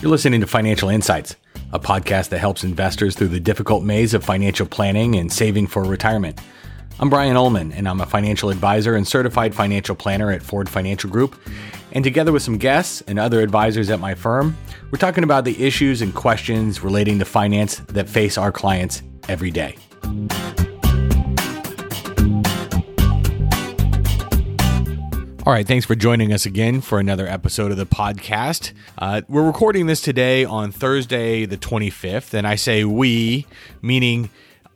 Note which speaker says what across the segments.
Speaker 1: You're listening to Financial Insights, a podcast that helps investors through the difficult maze of financial planning and saving for retirement. I'm Brian Ullman, and I'm a financial advisor and certified financial planner at Ford Financial Group. And together with some guests and other advisors at my firm, we're talking about the issues and questions relating to finance that face our clients every day. All right, thanks for joining us again for another episode of the podcast. Uh, we're recording this today on Thursday, the 25th, and I say we, meaning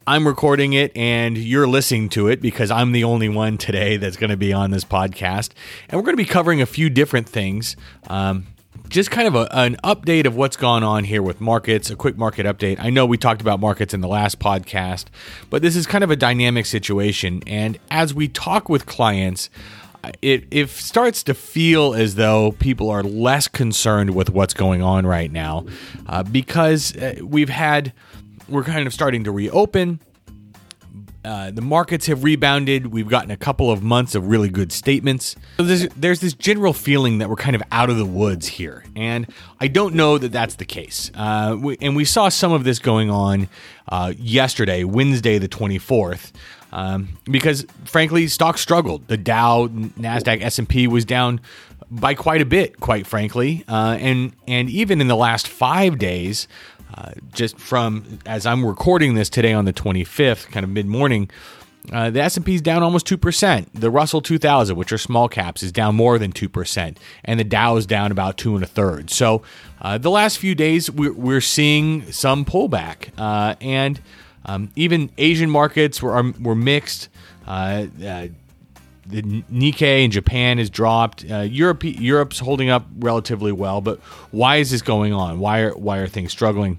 Speaker 1: I'm recording it and you're listening to it because I'm the only one today that's going to be on this podcast. And we're going to be covering a few different things. Um, just kind of a, an update of what's gone on here with markets, a quick market update. I know we talked about markets in the last podcast, but this is kind of a dynamic situation. And as we talk with clients, it, it starts to feel as though people are less concerned with what's going on right now uh, because uh, we've had, we're kind of starting to reopen. Uh, the markets have rebounded. We've gotten a couple of months of really good statements. So there's, there's, this general feeling that we're kind of out of the woods here. And I don't know that that's the case. Uh, we, and we saw some of this going on uh, yesterday, Wednesday, the 24th. Um, because frankly, stocks struggled. The Dow, Nasdaq, S and P was down by quite a bit, quite frankly, uh, and and even in the last five days, uh, just from as I'm recording this today on the 25th, kind of mid morning. Uh, the S&P is down almost 2%. The Russell 2000, which are small caps, is down more than 2%. And the Dow is down about two and a third. So uh, the last few days, we're, we're seeing some pullback. Uh, and um, even Asian markets were were mixed. Uh, uh, the Nikkei in Japan has dropped. Uh, Europe Europe's holding up relatively well, but why is this going on? Why are why are things struggling?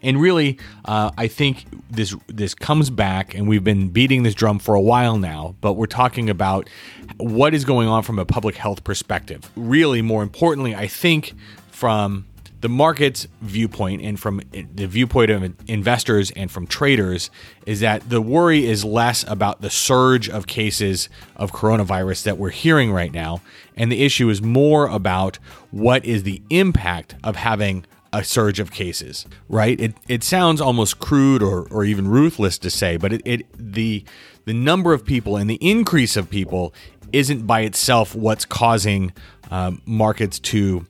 Speaker 1: And really, uh, I think this this comes back, and we've been beating this drum for a while now. But we're talking about what is going on from a public health perspective. Really, more importantly, I think from the market's viewpoint and from the viewpoint of investors and from traders is that the worry is less about the surge of cases of coronavirus that we're hearing right now. And the issue is more about what is the impact of having a surge of cases, right? It, it sounds almost crude or, or even ruthless to say, but it, it the the number of people and the increase of people isn't by itself what's causing um, markets to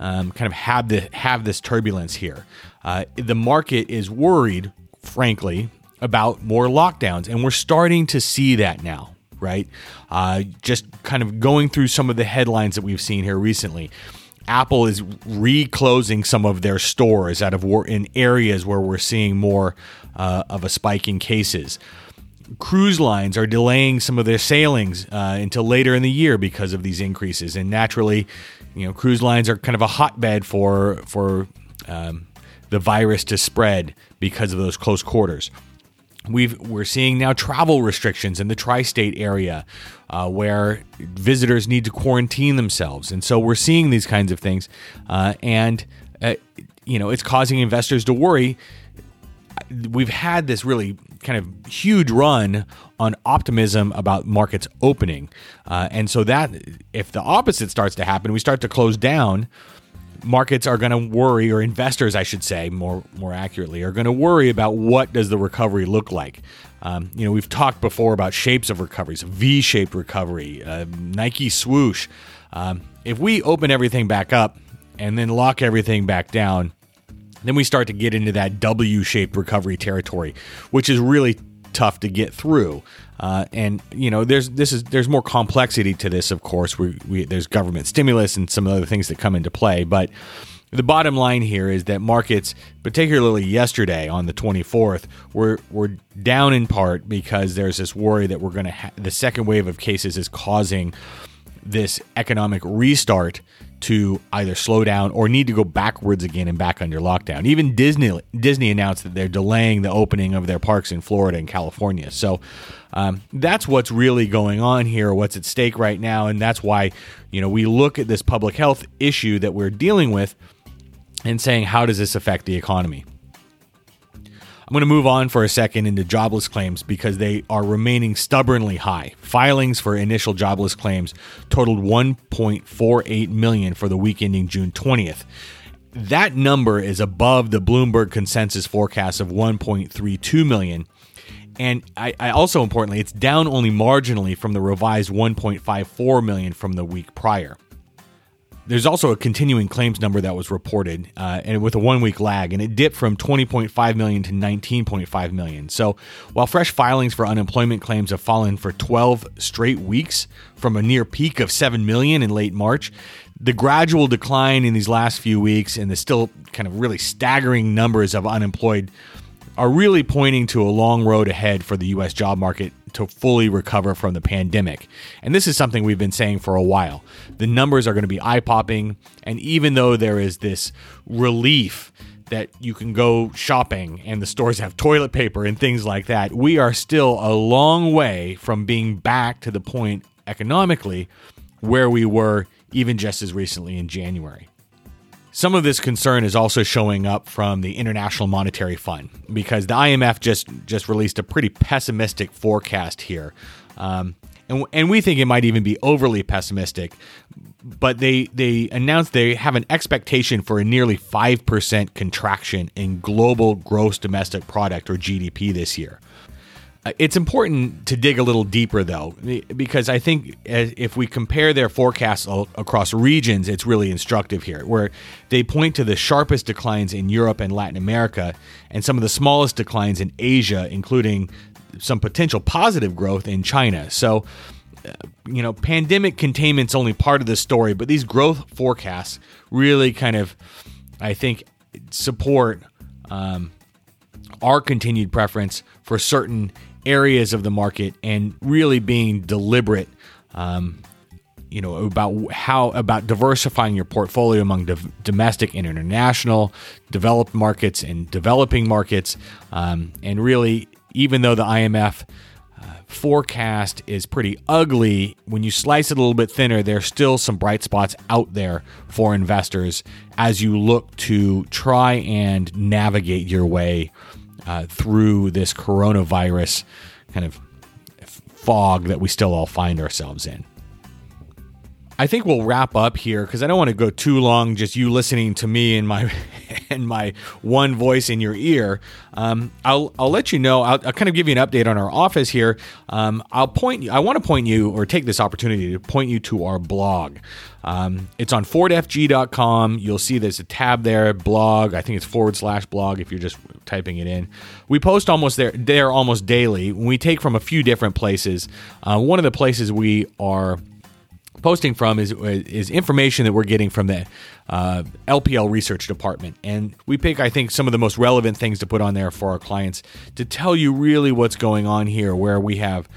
Speaker 1: um, kind of have the have this turbulence here. Uh, the market is worried, frankly, about more lockdowns, and we're starting to see that now. Right, uh, just kind of going through some of the headlines that we've seen here recently. Apple is reclosing some of their stores out of war in areas where we're seeing more uh, of a spike in cases cruise lines are delaying some of their sailings uh, until later in the year because of these increases. And naturally, you know, cruise lines are kind of a hotbed for for um, the virus to spread because of those close quarters. We've, we're seeing now travel restrictions in the tri state area uh, where visitors need to quarantine themselves. And so we're seeing these kinds of things. Uh, and, uh, you know, it's causing investors to worry. We've had this really kind of huge run on optimism about markets opening. Uh, and so that if the opposite starts to happen, we start to close down, markets are going to worry or investors I should say more more accurately are going to worry about what does the recovery look like. Um, you know, we've talked before about shapes of recoveries, V-shaped recovery, uh, Nike swoosh. Um, if we open everything back up and then lock everything back down, then we start to get into that W shaped recovery territory, which is really tough to get through. Uh, and you know, there's this is there's more complexity to this. Of course, we, we there's government stimulus and some other things that come into play, but the bottom line here is that markets, particularly yesterday on the 24th, were were down in part because there's this worry that we're going to ha- the second wave of cases is causing this economic restart to either slow down or need to go backwards again and back under lockdown. Even Disney Disney announced that they're delaying the opening of their parks in Florida and California. So um, that's what's really going on here, what's at stake right now, and that's why you know we look at this public health issue that we're dealing with and saying how does this affect the economy. I'm going to move on for a second into jobless claims because they are remaining stubbornly high. Filings for initial jobless claims totaled 1.48 million for the week ending June 20th. that number is above the Bloomberg consensus forecast of 1.32 million. And I, I, also importantly, it's down only marginally from the revised 1.54 million from the week prior. There's also a continuing claims number that was reported, uh, and with a one-week lag, and it dipped from 20.5 million to 19.5 million. So, while fresh filings for unemployment claims have fallen for 12 straight weeks from a near peak of 7 million in late March, the gradual decline in these last few weeks and the still kind of really staggering numbers of unemployed are really pointing to a long road ahead for the U.S. job market to fully recover from the pandemic. And this is something we've been saying for a while. The numbers are going to be eye popping. And even though there is this relief that you can go shopping and the stores have toilet paper and things like that, we are still a long way from being back to the point economically where we were even just as recently in January. Some of this concern is also showing up from the International Monetary Fund because the IMF just just released a pretty pessimistic forecast here, um, and and we think it might even be overly pessimistic. But they they announced they have an expectation for a nearly five percent contraction in global gross domestic product or GDP this year. Uh, it's important to dig a little deeper, though, because I think if we compare their forecasts across regions, it's really instructive here, where they point to the sharpest declines in Europe and Latin America and some of the smallest declines in Asia, including some potential positive growth in China. So, uh, you know, pandemic containment's only part of the story, but these growth forecasts really kind of, I think, support um, our continued preference for certain areas of the market and really being deliberate um, you know about how about diversifying your portfolio among domestic and international developed markets and developing markets um, and really even though the imf uh, forecast is pretty ugly when you slice it a little bit thinner there's still some bright spots out there for investors as you look to try and navigate your way uh, through this coronavirus kind of fog that we still all find ourselves in. I think we'll wrap up here because I don't want to go too long just you listening to me and my and my one voice in your ear. Um, I'll I'll let you know. I'll, I'll, kind of give you an update on our office here. Um, I'll point. I want to point you or take this opportunity to point you to our blog. Um, it's on fordfg.com. You'll see there's a tab there, blog. I think it's forward slash blog if you're just typing it in. We post almost there there almost daily. We take from a few different places. Uh, one of the places we are posting from is is information that we're getting from the uh, LPL research department, and we pick I think some of the most relevant things to put on there for our clients to tell you really what's going on here, where we have.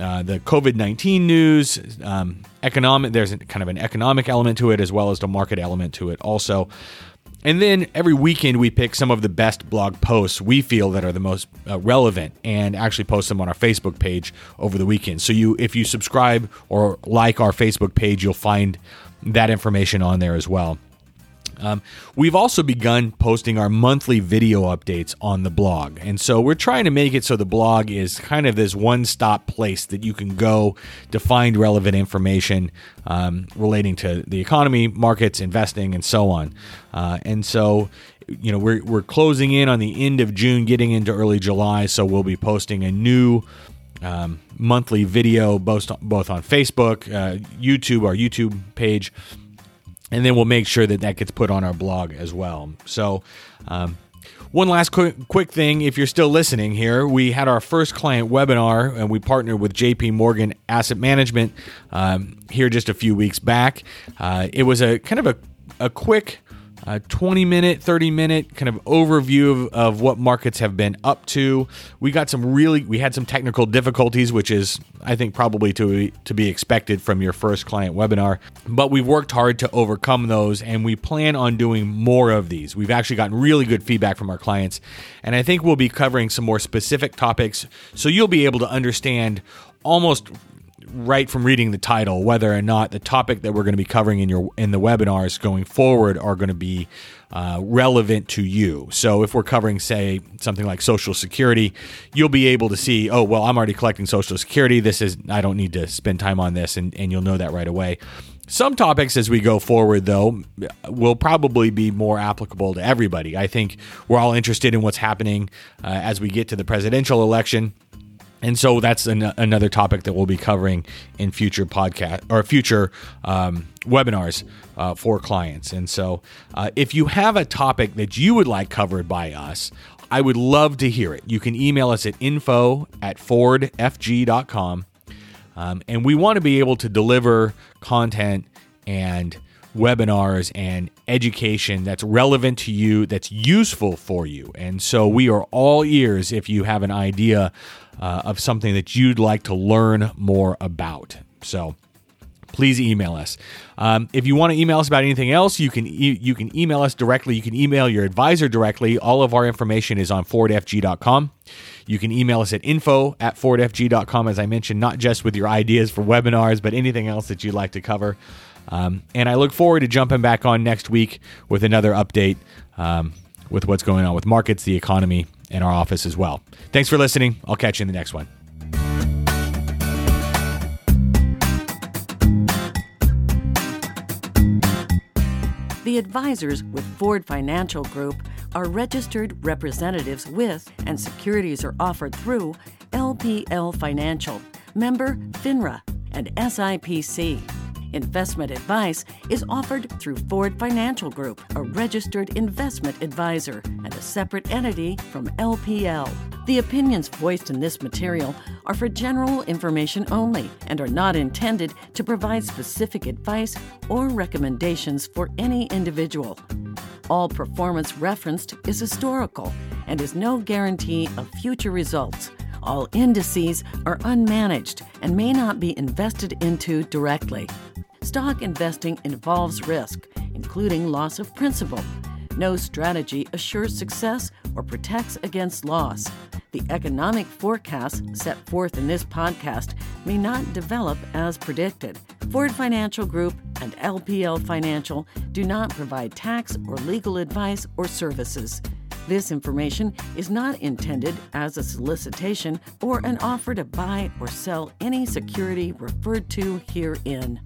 Speaker 1: Uh, the COVID 19 news, um, economic, there's kind of an economic element to it as well as the market element to it, also. And then every weekend, we pick some of the best blog posts we feel that are the most uh, relevant and actually post them on our Facebook page over the weekend. So, you, if you subscribe or like our Facebook page, you'll find that information on there as well. Um, we've also begun posting our monthly video updates on the blog. And so we're trying to make it so the blog is kind of this one stop place that you can go to find relevant information um, relating to the economy, markets, investing, and so on. Uh, and so you know we're, we're closing in on the end of june getting into early july so we'll be posting a new um, monthly video both, both on facebook uh, youtube our youtube page and then we'll make sure that that gets put on our blog as well. So, um, one last quick, quick thing if you're still listening here, we had our first client webinar and we partnered with JP Morgan Asset Management um, here just a few weeks back. Uh, it was a kind of a, a quick a 20 minute, 30 minute kind of overview of, of what markets have been up to. We got some really, we had some technical difficulties, which is, I think, probably to, to be expected from your first client webinar. But we've worked hard to overcome those and we plan on doing more of these. We've actually gotten really good feedback from our clients. And I think we'll be covering some more specific topics so you'll be able to understand almost right from reading the title whether or not the topic that we're going to be covering in your in the webinars going forward are going to be uh, relevant to you. So if we're covering, say, something like Social Security, you'll be able to see, oh, well, I'm already collecting Social Security. This is I don't need to spend time on this, and, and you'll know that right away. some topics as we go forward, though, will probably be more applicable to everybody. I think we're all interested in what's happening uh, as we get to the presidential election. And so that's an, another topic that we'll be covering in future podcast or future um, webinars uh, for clients. And so, uh, if you have a topic that you would like covered by us, I would love to hear it. You can email us at info at fordfg.com. Um, and we want to be able to deliver content and webinars and education that's relevant to you, that's useful for you. And so we are all ears if you have an idea uh, of something that you'd like to learn more about. So please email us. Um, if you want to email us about anything else, you can e- you can email us directly. You can email your advisor directly. All of our information is on fordfg.com. You can email us at info at fordfg.com, as I mentioned, not just with your ideas for webinars, but anything else that you'd like to cover. Um, and I look forward to jumping back on next week with another update um, with what's going on with markets, the economy, and our office as well. Thanks for listening. I'll catch you in the next one.
Speaker 2: The advisors with Ford Financial Group are registered representatives with and securities are offered through LPL Financial, member FINRA, and SIPC. Investment advice is offered through Ford Financial Group, a registered investment advisor and a separate entity from LPL. The opinions voiced in this material are for general information only and are not intended to provide specific advice or recommendations for any individual. All performance referenced is historical and is no guarantee of future results. All indices are unmanaged and may not be invested into directly. Stock investing involves risk, including loss of principal. No strategy assures success or protects against loss. The economic forecasts set forth in this podcast may not develop as predicted. Ford Financial Group and LPL Financial do not provide tax or legal advice or services. This information is not intended as a solicitation or an offer to buy or sell any security referred to herein.